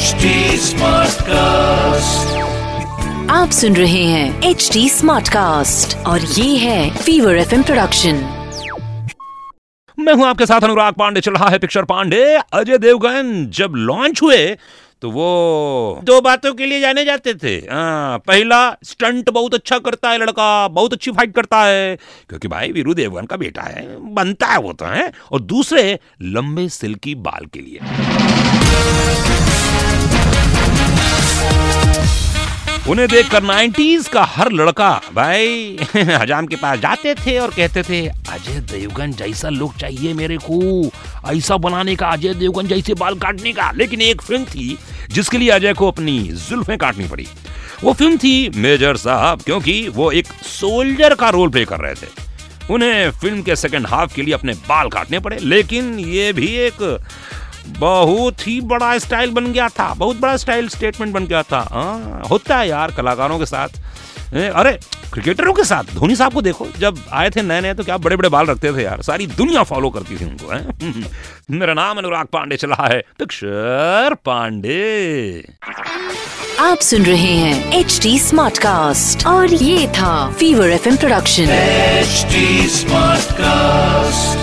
HD cast आप सुन रहे हैं एच डी स्मार्ट कास्ट और ये है फीवर एफ़ प्रोडक्शन मैं हूँ आपके साथ अनुराग पांडे चल रहा है पिक्चर पांडे अजय देवगन। जब लॉन्च हुए तो वो दो बातों के लिए जाने जाते थे। आ, पहला स्टंट बहुत अच्छा करता है लड़का बहुत अच्छी फाइट करता है क्योंकि भाई वीरू देवगन का बेटा है बनता है वो तो है। और दूसरे लंबे सिल्की बाल के लिए। उन्हें देखकर 90s का हर लड़का, भाई, हजाम के पास जाते थे और कहते थे, अजय देवगन जैसा लुक चाहिए मेरे को। ऐसा बनाने का, अजय देवगन जैसे बाल काटने का। लेकिन एक फ़िल्म थी जिसके लिए अजय को अपनी जुल्फें काटनी पड़ी। वो फ़िल्म थी मेजर साहब, क्योंकि वो एक सोल्जर का रोल प्ले कर रहे थे। उन्हें फ़िल्म के सेकंड हाफ़ के लिए अपने बाल काटने पड़े, लेकिन ये भी एक बहुत ही बड़ा स्टाइल बन गया था बहुत बड़ा स्टाइल स्टेटमेंट बन गया था। हाँ, होता है यार कलाकारों के साथ। ए, अरे क्रिकेटरों के साथ धोनी साहब को देखो जब आए थे नए नए तो क्या बड़े बड़े बाल रखते थे यार सारी दुनिया फॉलो करती थी उनको है। मेरा नाम अनुराग पांडे चला है पिक्चर पांडे। आप सुन रहे हैं एच डी स्मार्ट कास्ट और ये था fever F production H smart Smartcast.